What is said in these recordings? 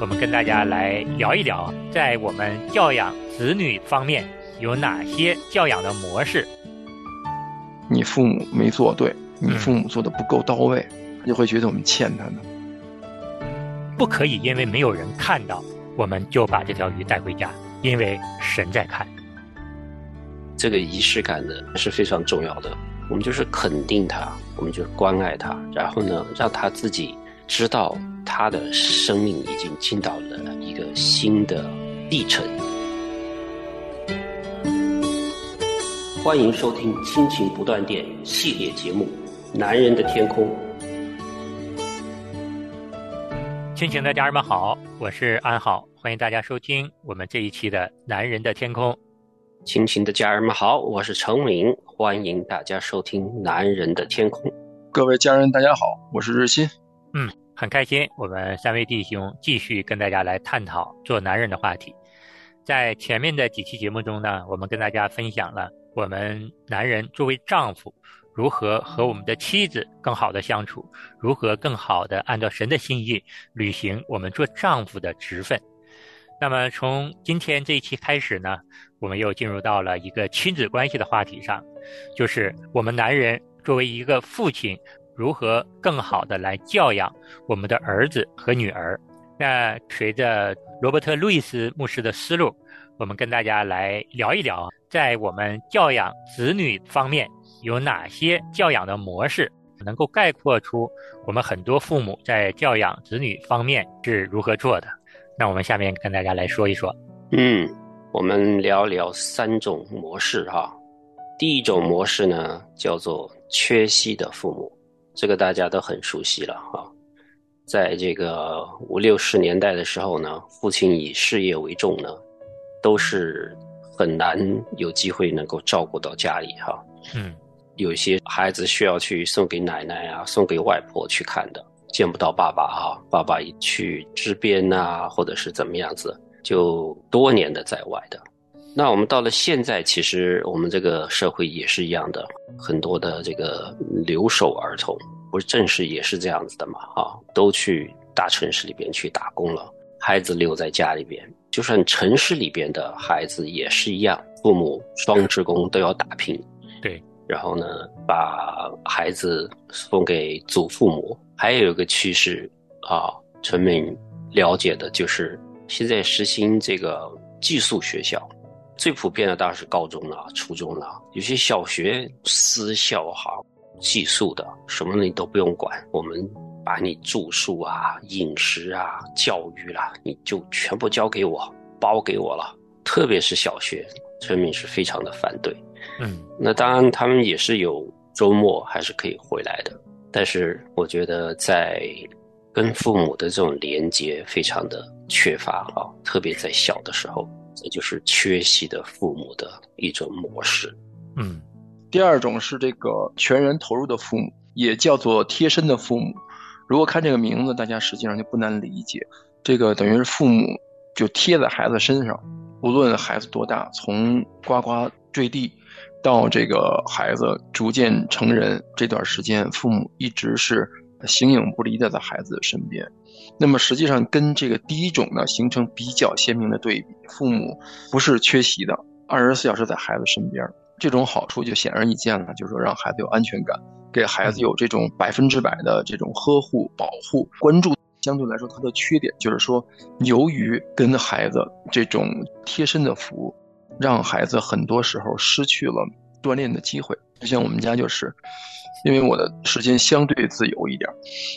我们跟大家来聊一聊，在我们教养子女方面有哪些教养的模式。你父母没做对，你父母做的不够到位，就会觉得我们欠他的。不可以因为没有人看到，我们就把这条鱼带回家，因为神在看。这个仪式感呢是非常重要的。我们就是肯定他，我们就关爱他，然后呢，让他自己知道他的生命已经进到了一个新的历程。欢迎收听《亲情不断电》系列节目《男人的天空》。亲情的家人们好，我是安好，欢迎大家收听我们这一期的《男人的天空》。亲情的家人们好，我是程敏，欢迎大家收听《男人的天空》。各位家人，大家好，我是日新。嗯，很开心，我们三位弟兄继续跟大家来探讨做男人的话题。在前面的几期节目中呢，我们跟大家分享了我们男人作为丈夫如何和我们的妻子更好的相处，如何更好的按照神的心意履行我们做丈夫的职分。那么从今天这一期开始呢，我们又进入到了一个亲子关系的话题上，就是我们男人作为一个父亲，如何更好的来教养我们的儿子和女儿。那随着罗伯特·路易斯牧师的思路，我们跟大家来聊一聊，在我们教养子女方面有哪些教养的模式，能够概括出我们很多父母在教养子女方面是如何做的。那我们下面跟大家来说一说。嗯，我们聊聊三种模式哈。第一种模式呢，叫做缺席的父母，这个大家都很熟悉了哈。在这个五六十年代的时候呢，父亲以事业为重呢，都是很难有机会能够照顾到家里哈。嗯，有些孩子需要去送给奶奶啊，送给外婆去看的。见不到爸爸啊，爸爸一去支边呐，或者是怎么样子，就多年的在外的。那我们到了现在，其实我们这个社会也是一样的，很多的这个留守儿童，不是正是也是这样子的嘛？啊，都去大城市里边去打工了，孩子留在家里边。就算城市里边的孩子也是一样，父母双职工都要打拼。对。然后呢，把孩子送给祖父母。还有一个趋势啊，陈敏了解的就是现在实行这个寄宿学校，最普遍的当然是高中了、初中了，有些小学私校哈，寄宿的，什么你都不用管，我们把你住宿啊、饮食啊、教育啦，你就全部交给我，包给我了。特别是小学，村民是非常的反对。嗯，那当然，他们也是有周末还是可以回来的，但是我觉得在跟父母的这种连接非常的缺乏啊，特别在小的时候，这就是缺席的父母的一种模式。嗯，第二种是这个全人投入的父母，也叫做贴身的父母。如果看这个名字，大家实际上就不难理解，这个等于是父母就贴在孩子身上，无论孩子多大，从呱呱坠地。到这个孩子逐渐成人这段时间，父母一直是形影不离的在孩子的身边。那么实际上跟这个第一种呢形成比较鲜明的对比，父母不是缺席的，二十四小时在孩子身边。这种好处就显而易见了，就是说让孩子有安全感，给孩子有这种百分之百的这种呵护、保护、关注。相对来说，它的缺点就是说，由于跟孩子这种贴身的服务。让孩子很多时候失去了锻炼的机会，就像我们家就是，因为我的时间相对自由一点，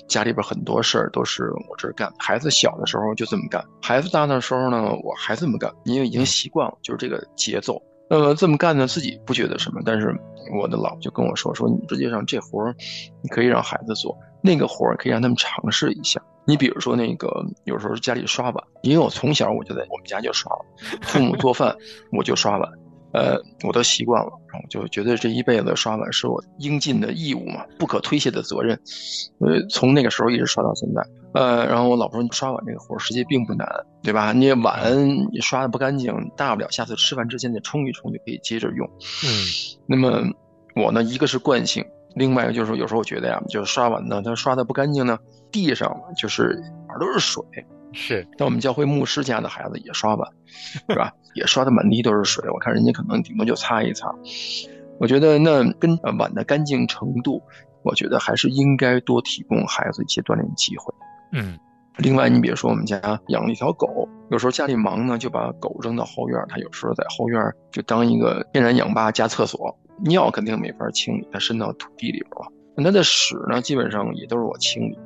家里边很多事儿都是我这儿干。孩子小的时候就这么干，孩子大的时候呢，我还这么干，因为已经习惯了，就是这个节奏。那么这么干呢，自己不觉得什么，但是我的老婆就跟我说说，你实际上这活儿你可以让孩子做，那个活儿可以让他们尝试一下。你比如说那个，有时候家里刷碗，因为我从小我就在我们家就刷，父母做饭我就刷碗，呃，我都习惯了，然后就觉得这一辈子刷碗是我应尽的义务嘛，不可推卸的责任，呃，从那个时候一直刷到现在，呃，然后我老婆说刷碗这个活实际并不难，对吧？你碗你刷的不干净，大不了下次吃饭之前再冲一冲就可以接着用，嗯，那么我呢，一个是惯性。另外一个就是说，有时候我觉得呀，就是刷碗呢，它刷的不干净呢，地上就是哪都是水，是，但我们教会牧师家的孩子也刷碗，是吧？也刷的满地都是水。我看人家可能顶多就擦一擦。我觉得那跟碗的干净程度，我觉得还是应该多提供孩子一些锻炼机会。嗯。另外，你比如说我们家养了一条狗，有时候家里忙呢，就把狗扔到后院，它有时候在后院就当一个天然氧吧加厕所，尿肯定没法清理，它渗到土地里边了。那它的屎呢，基本上也都是我清理。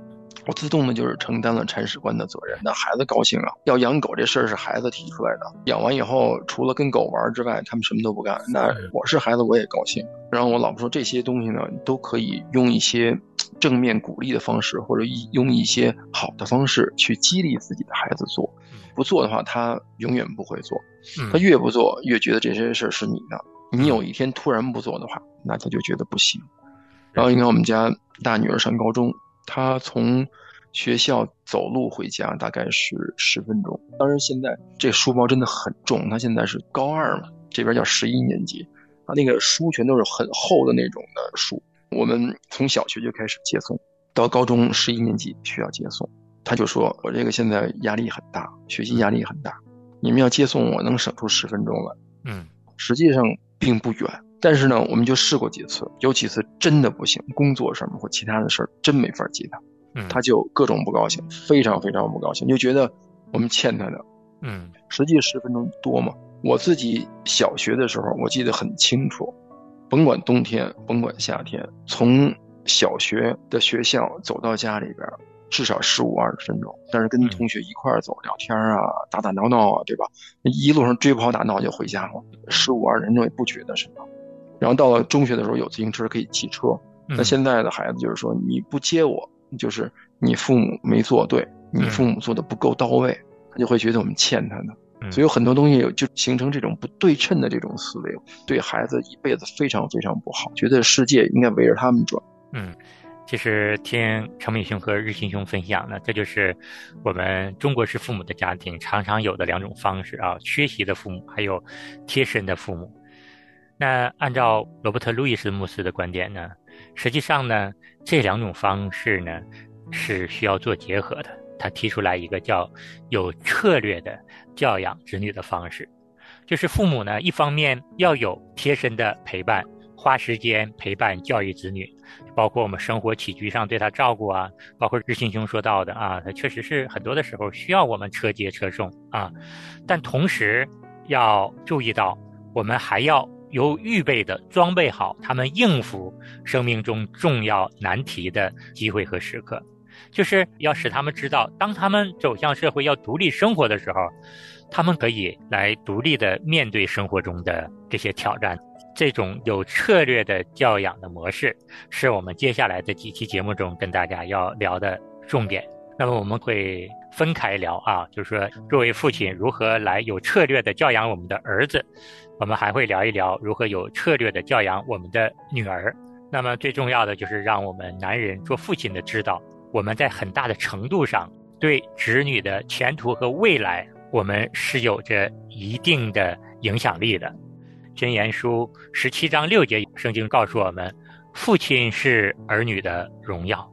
我自动的就是承担了铲屎官的责任，那孩子高兴啊！要养狗这事儿是孩子提出来的，养完以后除了跟狗玩之外，他们什么都不干。那我是孩子，我也高兴。然后我老婆说这些东西呢，都可以用一些正面鼓励的方式，或者用一些好的方式去激励自己的孩子做。不做的话，他永远不会做。他越不做，越觉得这些事儿是你的。你有一天突然不做的话，那他就觉得不行。然后你看我们家大女儿上高中。他从学校走路回家大概是十分钟。当然，现在这书包真的很重。他现在是高二嘛，这边叫十一年级，他那个书全都是很厚的那种的书。我们从小学就开始接送，到高中十一年级需要接送。他就说：“我这个现在压力很大，学习压力很大。你们要接送我，能省出十分钟来。”嗯，实际上并不远。但是呢，我们就试过几次，有几次真的不行，工作上面或其他的事儿真没法接他，他就各种不高兴，非常非常不高兴，就觉得我们欠他的。嗯，实际十分钟多嘛？我自己小学的时候，我记得很清楚，甭管冬天，甭管夏天，从小学的学校走到家里边。至少十五二十分钟，但是跟同学一块儿走聊天啊，打打闹闹啊，对吧？一路上追跑打闹就回家了，十五二十分钟也不觉得什么。然后到了中学的时候，有自行车可以骑车。那现在的孩子就是说，你不接我，就是你父母没做对，你父母做的不够到位，他就会觉得我们欠他的。所以有很多东西就形成这种不对称的这种思维，对孩子一辈子非常非常不好，觉得世界应该围着他们转。嗯。其实听程敏兄和日新兄分享呢，这就是我们中国式父母的家庭常常有的两种方式啊：缺席的父母，还有贴身的父母。那按照罗伯特·路易斯牧师的观点呢，实际上呢，这两种方式呢是需要做结合的。他提出来一个叫有策略的教养子女的方式，就是父母呢一方面要有贴身的陪伴。花时间陪伴教育子女，包括我们生活起居上对他照顾啊，包括日新兄说到的啊，他确实是很多的时候需要我们车接车送啊，但同时要注意到，我们还要有预备的装备好他们应付生命中重要难题的机会和时刻，就是要使他们知道，当他们走向社会要独立生活的时候，他们可以来独立的面对生活中的这些挑战。这种有策略的教养的模式，是我们接下来的几期节目中跟大家要聊的重点。那么我们会分开聊啊，就是说作为父亲如何来有策略的教养我们的儿子，我们还会聊一聊如何有策略的教养我们的女儿。那么最重要的就是让我们男人做父亲的知道，我们在很大的程度上对子女的前途和未来，我们是有着一定的影响力的。箴言书十七章六节，圣经告诉我们，父亲是儿女的荣耀。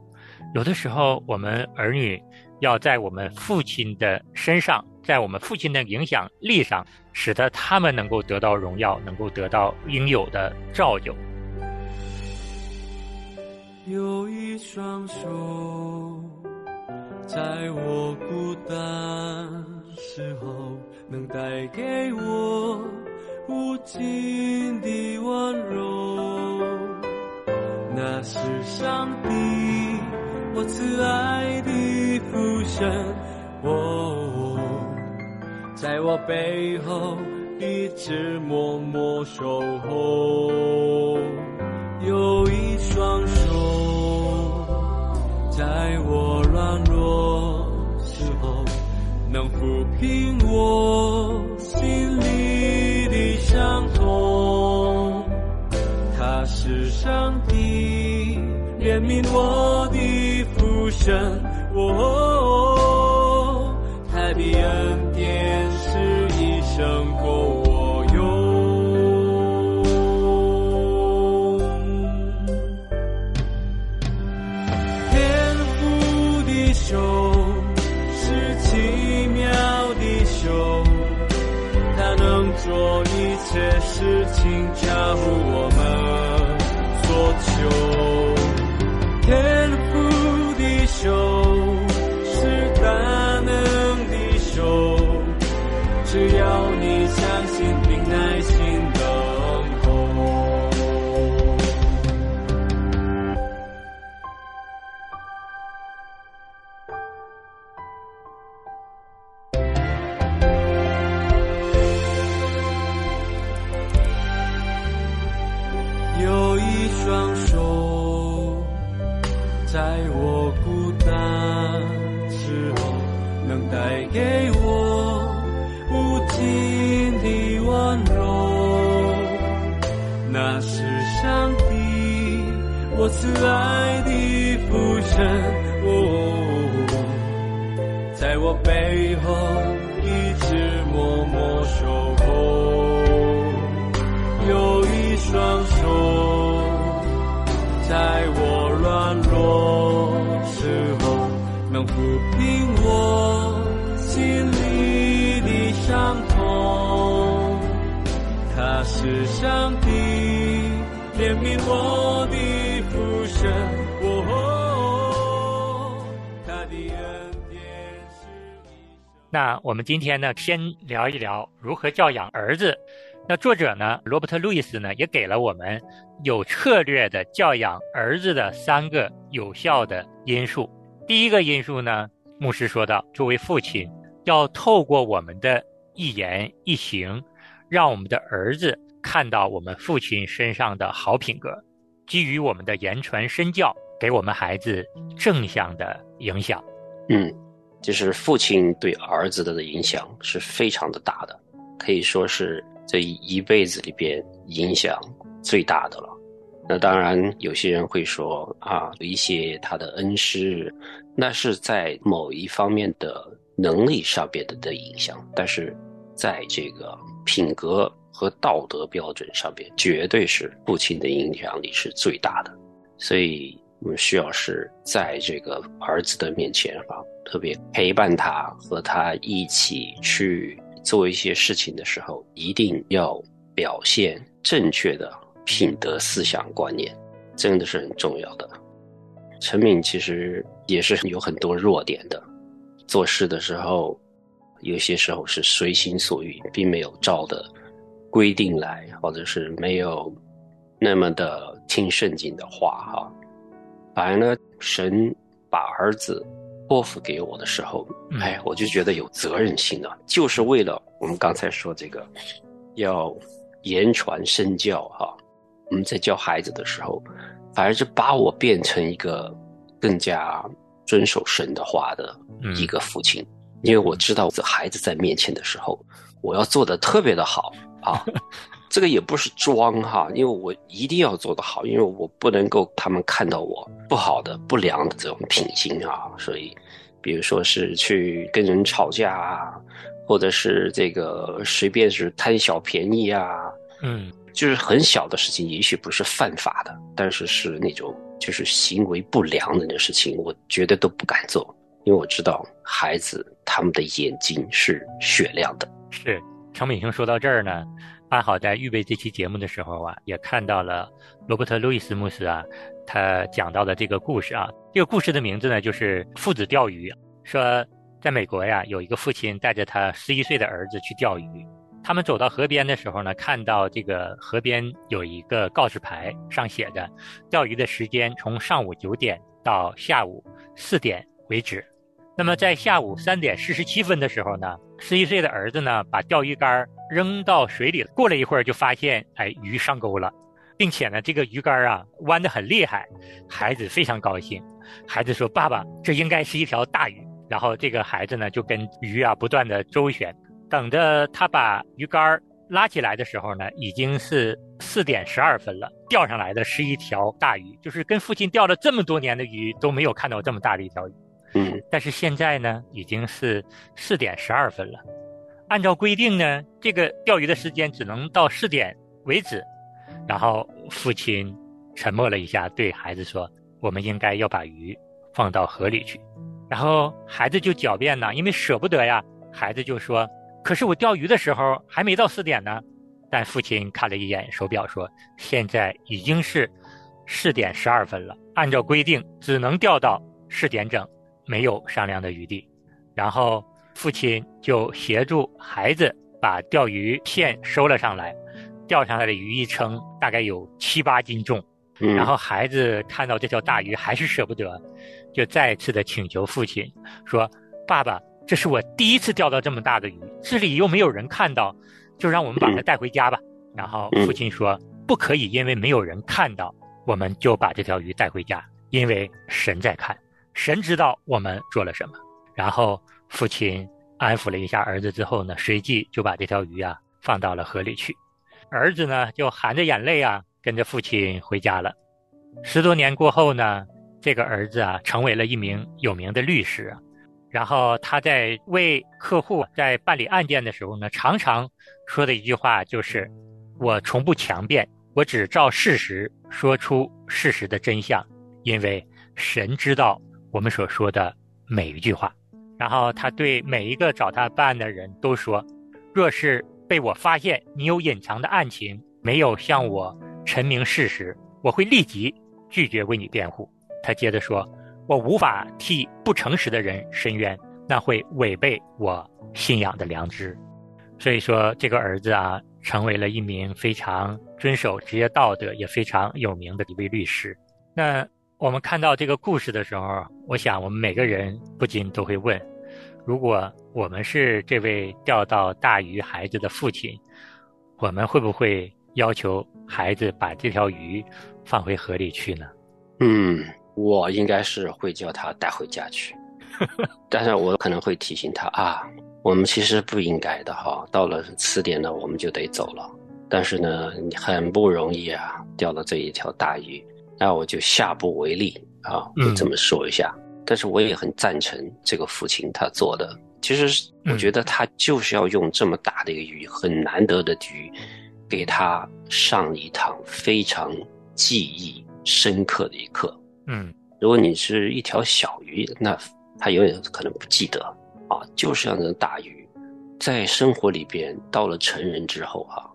有的时候，我们儿女要在我们父亲的身上，在我们父亲的影响力上，使得他们能够得到荣耀，能够得到应有的照就。有一双手，在我孤单时候，能带给我。无尽的温柔，那是上帝我慈爱的父神，哦，在我背后一直默默守候，有一双手在我软弱时候能抚平我心里。的伤痛，他是上帝怜悯我的神，哦，太平恩典是一生够我用。天父的手是奇妙的手，它能做一切事情，超乎我们所求。神，哦，在我背后一直默默守候。有一双手，在我软弱时候，能抚平我心里的伤痛。他是上帝怜悯我那我们今天呢，先聊一聊如何教养儿子。那作者呢，罗伯特·路易斯呢，也给了我们有策略的教养儿子的三个有效的因素。第一个因素呢，牧师说到，作为父亲，要透过我们的一言一行，让我们的儿子看到我们父亲身上的好品格，基于我们的言传身教，给我们孩子正向的影响。嗯，就是父亲对儿子的影响是非常的大的，可以说是这一辈子里边影响最大的了。那当然，有些人会说啊，一些他的恩师，那是在某一方面的能力上边的的影响，但是在这个品格和道德标准上边，绝对是父亲的影响力是最大的。所以我们需要是在这个儿子的面前啊，特别陪伴他，和他一起去做一些事情的时候，一定要表现正确的品德思想观念，真的是很重要的。陈敏其实也是有很多弱点的，做事的时候，有些时候是随心所欲，并没有照的规定来，或者是没有那么的听圣经的话哈。反而呢，神把儿子托付给我的时候，嗯哎，我就觉得有责任心了，就是为了我们刚才说这个，要言传身教哈。我们在教孩子的时候，反而是把我变成一个更加遵守神的话的嗯一个父亲，因为我知道这孩子在面前的时候，我要做的特别的好啊。这个也不是装哈，因为我一定要做得好，因为我不能够他们看到我不好的、不良的这种品行啊。所以，比如说是去跟人吵架啊，或者是这个随便是贪小便宜啊，嗯就是很小的事情，也许不是犯法的，但是是那种就是行为不良的那事情，我绝对都不敢做，因为我知道孩子他们的眼睛是雪亮的。是，程敏兄说到这儿呢，安好在预备这期节目的时候啊，也看到了罗伯特·路易斯牧师啊，他讲到的这个故事啊。这个故事的名字呢，就是父子钓鱼。说在美国呀，有一个父亲带着他十一岁的儿子去钓鱼。他们走到河边的时候呢，看到这个河边有一个告示牌，上写着钓鱼的时间从上午九点到下午四点为止。那么在下午三点四十七分的时候呢，十一岁的儿子呢把钓鱼竿扔到水里，过了一会儿就发现，哎，鱼上钩了，并且呢这个鱼竿啊弯得很厉害，孩子非常高兴。孩子说：“爸爸，这应该是一条大鱼。”然后这个孩子呢就跟鱼啊不断的周旋，等着他把鱼竿拉起来的时候呢，已经是四点十二分了。钓上来的是一条大鱼，就是跟父亲钓了这么多年的鱼都没有看到这么大的一条鱼。但是现在呢，已经是四点十二分了。按照规定呢，这个钓鱼的时间只能到四点为止。然后父亲沉默了一下，对孩子说：“我们应该要把鱼放到河里去。”然后孩子就狡辩呢，因为舍不得呀。孩子就说：“可是我钓鱼的时候还没到四点呢。”但父亲看了一眼手表，说：“现在已经是四点十二分了，按照规定只能钓到四点整，没有商量的余地。”然后父亲就协助孩子把钓鱼线收了上来，钓上来的鱼一称，大概有七八斤重。然后孩子看到这条大鱼还是舍不得，就再次的请求父亲说：“爸爸，这是我第一次钓到这么大的鱼，这里又没有人看到，就让我们把它带回家吧。”然后父亲说：“不可以，因为没有人看到，我们就把这条鱼带回家，因为神在看，神知道我们做了什么。”然后父亲安抚了一下儿子之后呢，随即就把这条鱼啊放到了河里去，儿子呢就含着眼泪啊。跟着父亲回家了。十多年过后呢，这个儿子啊成为了一名有名的律师。然后他在为客户在办理案件的时候呢，常常说的一句话就是：“我从不强辩，我只照事实说出事实的真相，因为神知道我们所说的每一句话。”然后他对每一个找他办案的人都说：“若是被我发现你有隐藏的案情，没有向我。”陈明事实，我会立即拒绝为你辩护。他接着说：“我无法替不诚实的人申冤，那会违背我信仰的良知。”所以说，这个儿子啊，成为了一名非常遵守职业道德、也非常有名的一位律师。那我们看到这个故事的时候，我想我们每个人不禁都会问：如果我们是这位钓到大鱼孩子的父亲，我们会不会？要求孩子把这条鱼放回河里去呢？嗯，我应该是会叫他带回家去，但是我可能会提醒他啊，我们其实不应该的哈。到了此点了，我们就得走了。但是呢，你很不容易啊，钓了这一条大鱼，那我就下不为例啊，就这么说一下。但是我也很赞成这个父亲他做的。其实我觉得他就是要用这么大的一个鱼，很难得的鱼。给他上一堂非常记忆深刻的一课。嗯，如果你是一条小鱼，那他永远可能不记得啊。就是像这大鱼，在生活里边，到了成人之后哈，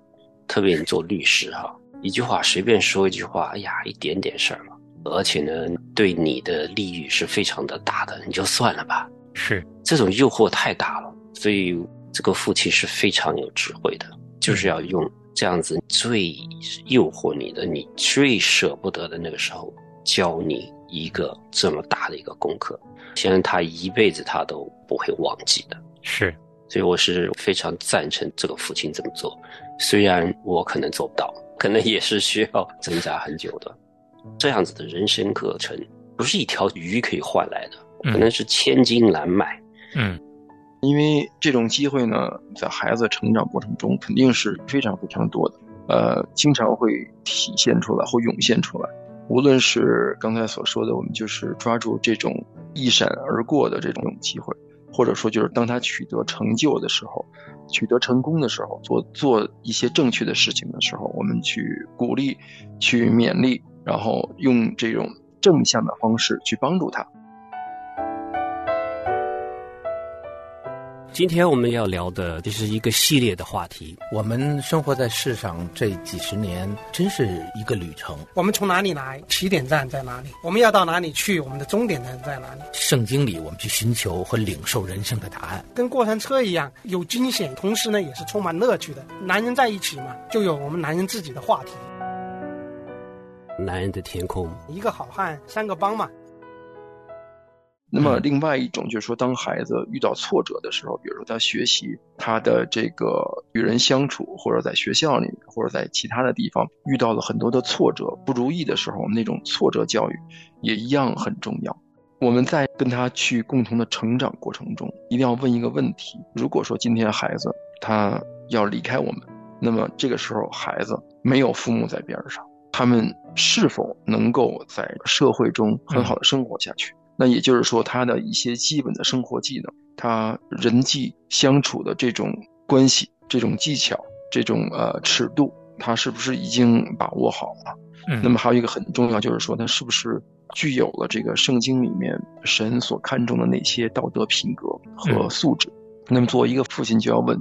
特别你做律师哈，一句话随便说一句话，哎呀，一点点事儿嘛，而且呢，对你的利益是非常的大的，你就算了吧。是这种诱惑太大了，所以这个父亲是非常有智慧的，就是要用。这样子最诱惑你的，你最舍不得的那个时候，教你一个这么大的一个功课，相信他一辈子他都不会忘记的。是，所以我是非常赞成这个父亲这么做，虽然我可能做不到，可能也是需要挣扎很久的。这样子的人生课程，不是一条鱼可以换来的，可能是千金难买。嗯。因为这种机会呢，在孩子成长过程中肯定是非常非常多的，呃，经常会体现出来或涌现出来。无论是刚才所说的，我们就是抓住这种一闪而过的这种机会，或者说就是当他取得成就的时候，取得成功的时候，做做一些正确的事情的时候，我们去鼓励、去勉励，然后用这种正向的方式去帮助他。今天我们要聊的这是一个系列的话题。我们生活在世上这几十年，真是一个旅程。我们从哪里来？起点站在哪里？我们要到哪里去？我们的终点站在哪里？圣经里，我们去寻求和领受人生的答案。跟过山车一样，有惊险，同时呢，也是充满乐趣的。男人在一起嘛，就有我们男人自己的话题。男人的天空，一个好汉，三个帮嘛。那么，另外一种就是说，当孩子遇到挫折的时候，比如说他学习他的这个与人相处，或者在学校里，或者在其他的地方遇到了很多的挫折、不如意的时候，那种挫折教育也一样很重要。我们在跟他去共同的成长过程中，一定要问一个问题：如果说今天孩子他要离开我们，那么这个时候孩子没有父母在边上，他们是否能够在社会中很好的生活下去？那也就是说，他的一些基本的生活技能，他人际相处的这种关系、这种技巧、这种呃尺度，他是不是已经把握好了？嗯。那么还有一个很重要，就是说他是不是具有了这个圣经里面神所看重的那些道德品格和素质。那么，作为一个父亲，就要问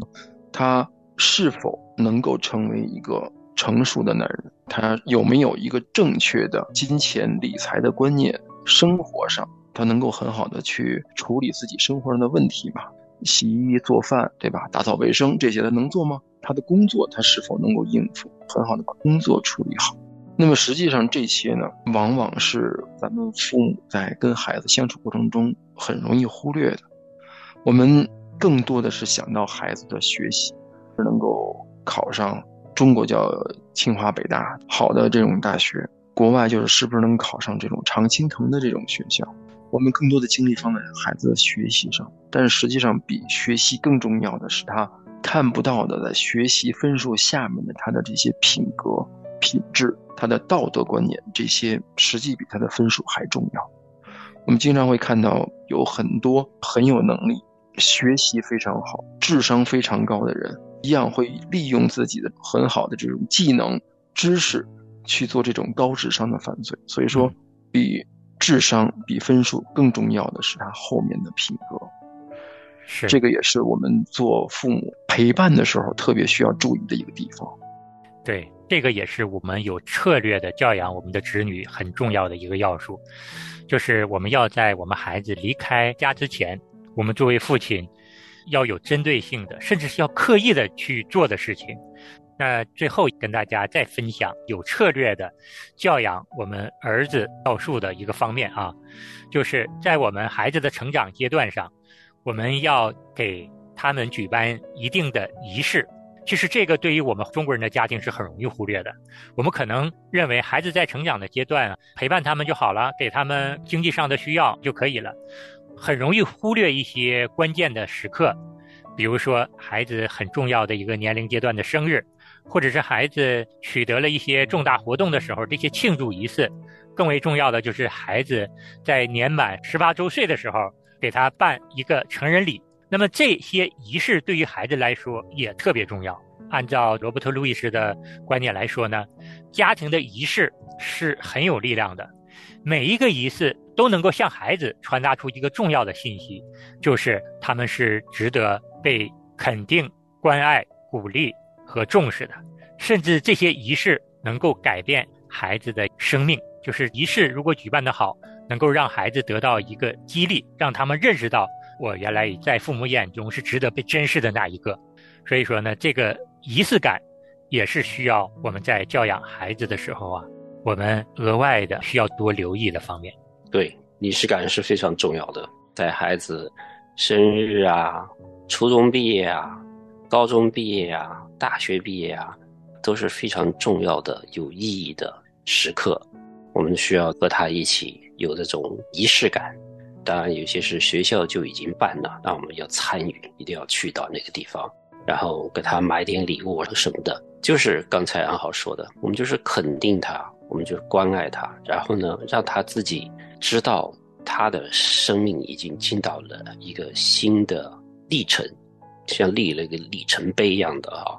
他是否能够成为一个成熟的男人，他有没有一个正确的金钱理财的观念，生活上他能够很好的去处理自己生活上的问题吗？洗衣做饭，对吧？打扫卫生这些他能做吗？他的工作他是否能够应付，很好的把工作处理好？那么实际上这些呢，往往是咱们父母在跟孩子相处过程中很容易忽略的。我们更多的是想到孩子的学习，是能够考上中国叫清华北大好的这种大学，国外就是是不是能考上这种常青藤的这种学校。我们更多的精力放在孩子的学习上，但是实际上比学习更重要的是他看不到的，在学习分数下面的他的这些品格、品质、他的道德观念，这些实际比他的分数还重要。我们经常会看到有很多很有能力、学习非常好、智商非常高的人，一样会利用自己的很好的这种技能、知识去做这种高智商的犯罪。所以说，比。智商比分数更重要的是他后面的品格，是这个也是我们做父母陪伴的时候特别需要注意的一个地方。对，这个也是我们有策略的教养我们的子女很重要的一个要素，就是我们要在我们孩子离开家之前，我们作为父亲要有针对性的，甚至是要刻意的去做的事情。那最后跟大家再分享有策略的教养我们儿子道术的一个方面啊，就是在我们孩子的成长阶段上，我们要给他们举办一定的仪式。其实这个对于我们中国人的家庭是很容易忽略的。我们可能认为孩子在成长的阶段陪伴他们就好了，给他们经济上的需要就可以了，很容易忽略一些关键的时刻，比如说孩子很重要的一个年龄阶段的生日。或者是孩子取得了一些重大活动的时候，这些庆祝仪式，更为重要的就是孩子在年满十八周岁的时候，给他办一个成人礼。那么这些仪式对于孩子来说也特别重要。按照罗伯特·路易斯的观点来说呢，家庭的仪式是很有力量的，每一个仪式都能够向孩子传达出一个重要的信息，就是他们是值得被肯定、关爱、鼓励。和重视的，甚至这些仪式能够改变孩子的生命。就是仪式如果举办的好，能够让孩子得到一个激励，让他们认识到我原来在父母眼中是值得被珍视的那一个。所以说呢，这个仪式感也是需要我们在教养孩子的时候啊，我们额外的需要多留意的方面。对，仪式感是非常重要的，在孩子生日啊、初中毕业啊、高中毕业啊。大学毕业啊，都是非常重要的、有意义的时刻，我们需要和他一起有这种仪式感。当然，有些是学校就已经办了，那我们要参与，一定要去到那个地方，然后给他买点礼物什么的。就是刚才安好说的，我们就是肯定他，我们就关爱他，然后呢，让他自己知道他的生命已经进到了一个新的历程，像立了一个里程碑一样的啊。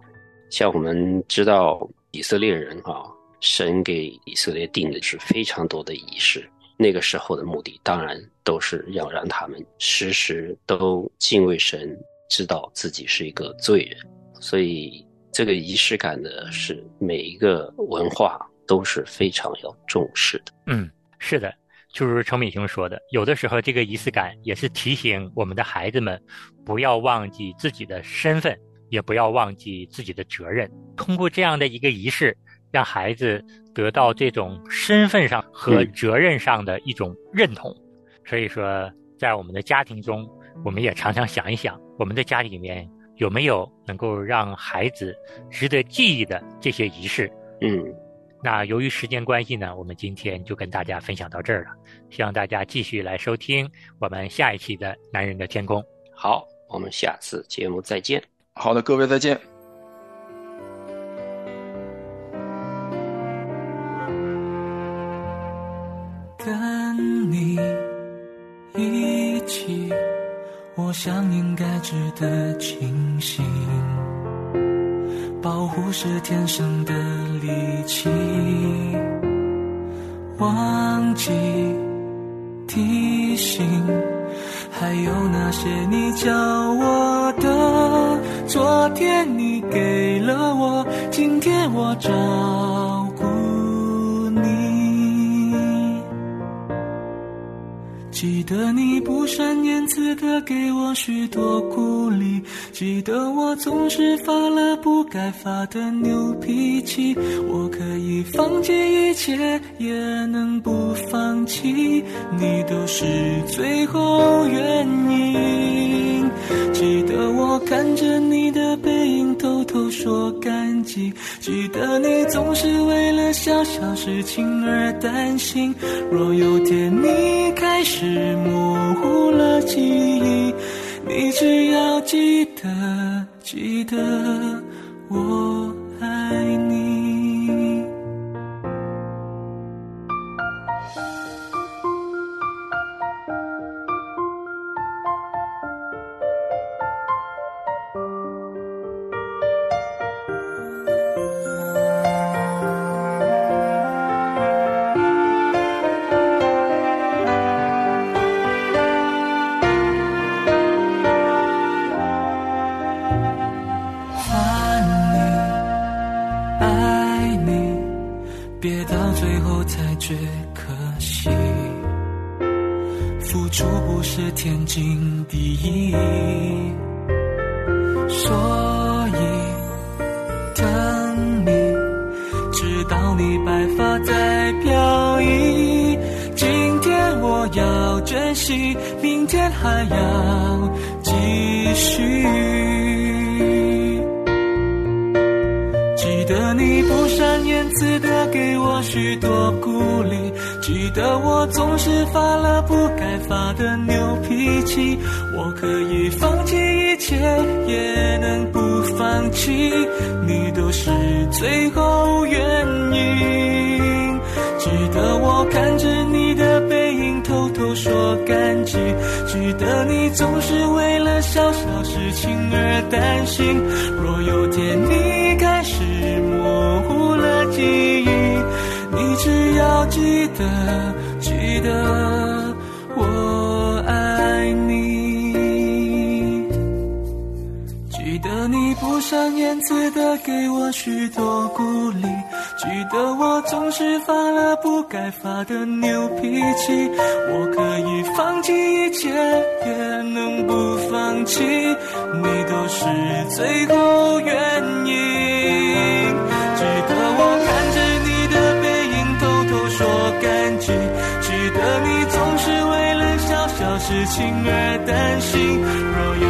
像我们知道以色列人啊，神给以色列定的是非常多的仪式。那个时候的目的，当然都是要让他们时时都敬畏神，知道自己是一个罪人。所以，这个仪式感的是每一个文化都是非常要重视的。嗯，是的，就如程敏雄说的，有的时候这个仪式感也是提醒我们的孩子们，不要忘记自己的身份。也不要忘记自己的责任。通过这样的一个仪式，让孩子得到这种身份上和责任上的一种认同。所以说，在我们的家庭中，我们也常常想一想，我们的家里面有没有能够让孩子值得记忆的这些仪式。嗯，那由于时间关系呢，我们今天就跟大家分享到这儿了。希望大家继续来收听我们下一期的《男人的天空》。好，我们下次节目再见。好的，各位再见。跟你一起，我想应该值得庆幸。保护是天生的利器，忘记提醒，还有那些你教我的，昨天你给了我，今天我照顾你。记得你不善言辞的给我许多鼓励，记得我总是发了不该发的牛脾气。我可以放弃一切，也能不放弃，你都是最后原因。记得我看着你的背影，偷偷说感激。记得你总是为了小小事情而担心。若有天你开始模糊了记忆，你只要记得，记得我爱你。飘逸。今天我要珍惜，明天还要继续。记得你不善言辞的给我许多鼓励，记得我总是发了不该发的牛脾气。我可以放弃一切，也能不放弃，你都是最后原因。的我看着你的背影，偷偷说感激。记得你总是为了小小事情而担心。若有天你开始模糊了记忆，你只要记得，记得不善言辞的给我许多鼓励，记得我总是发了不该发的牛脾气。我可以放弃一切，也能不放弃，你都是最后原因。记得我看着你的背影，偷偷说感激。记得你总是为了小小事情而担心。若有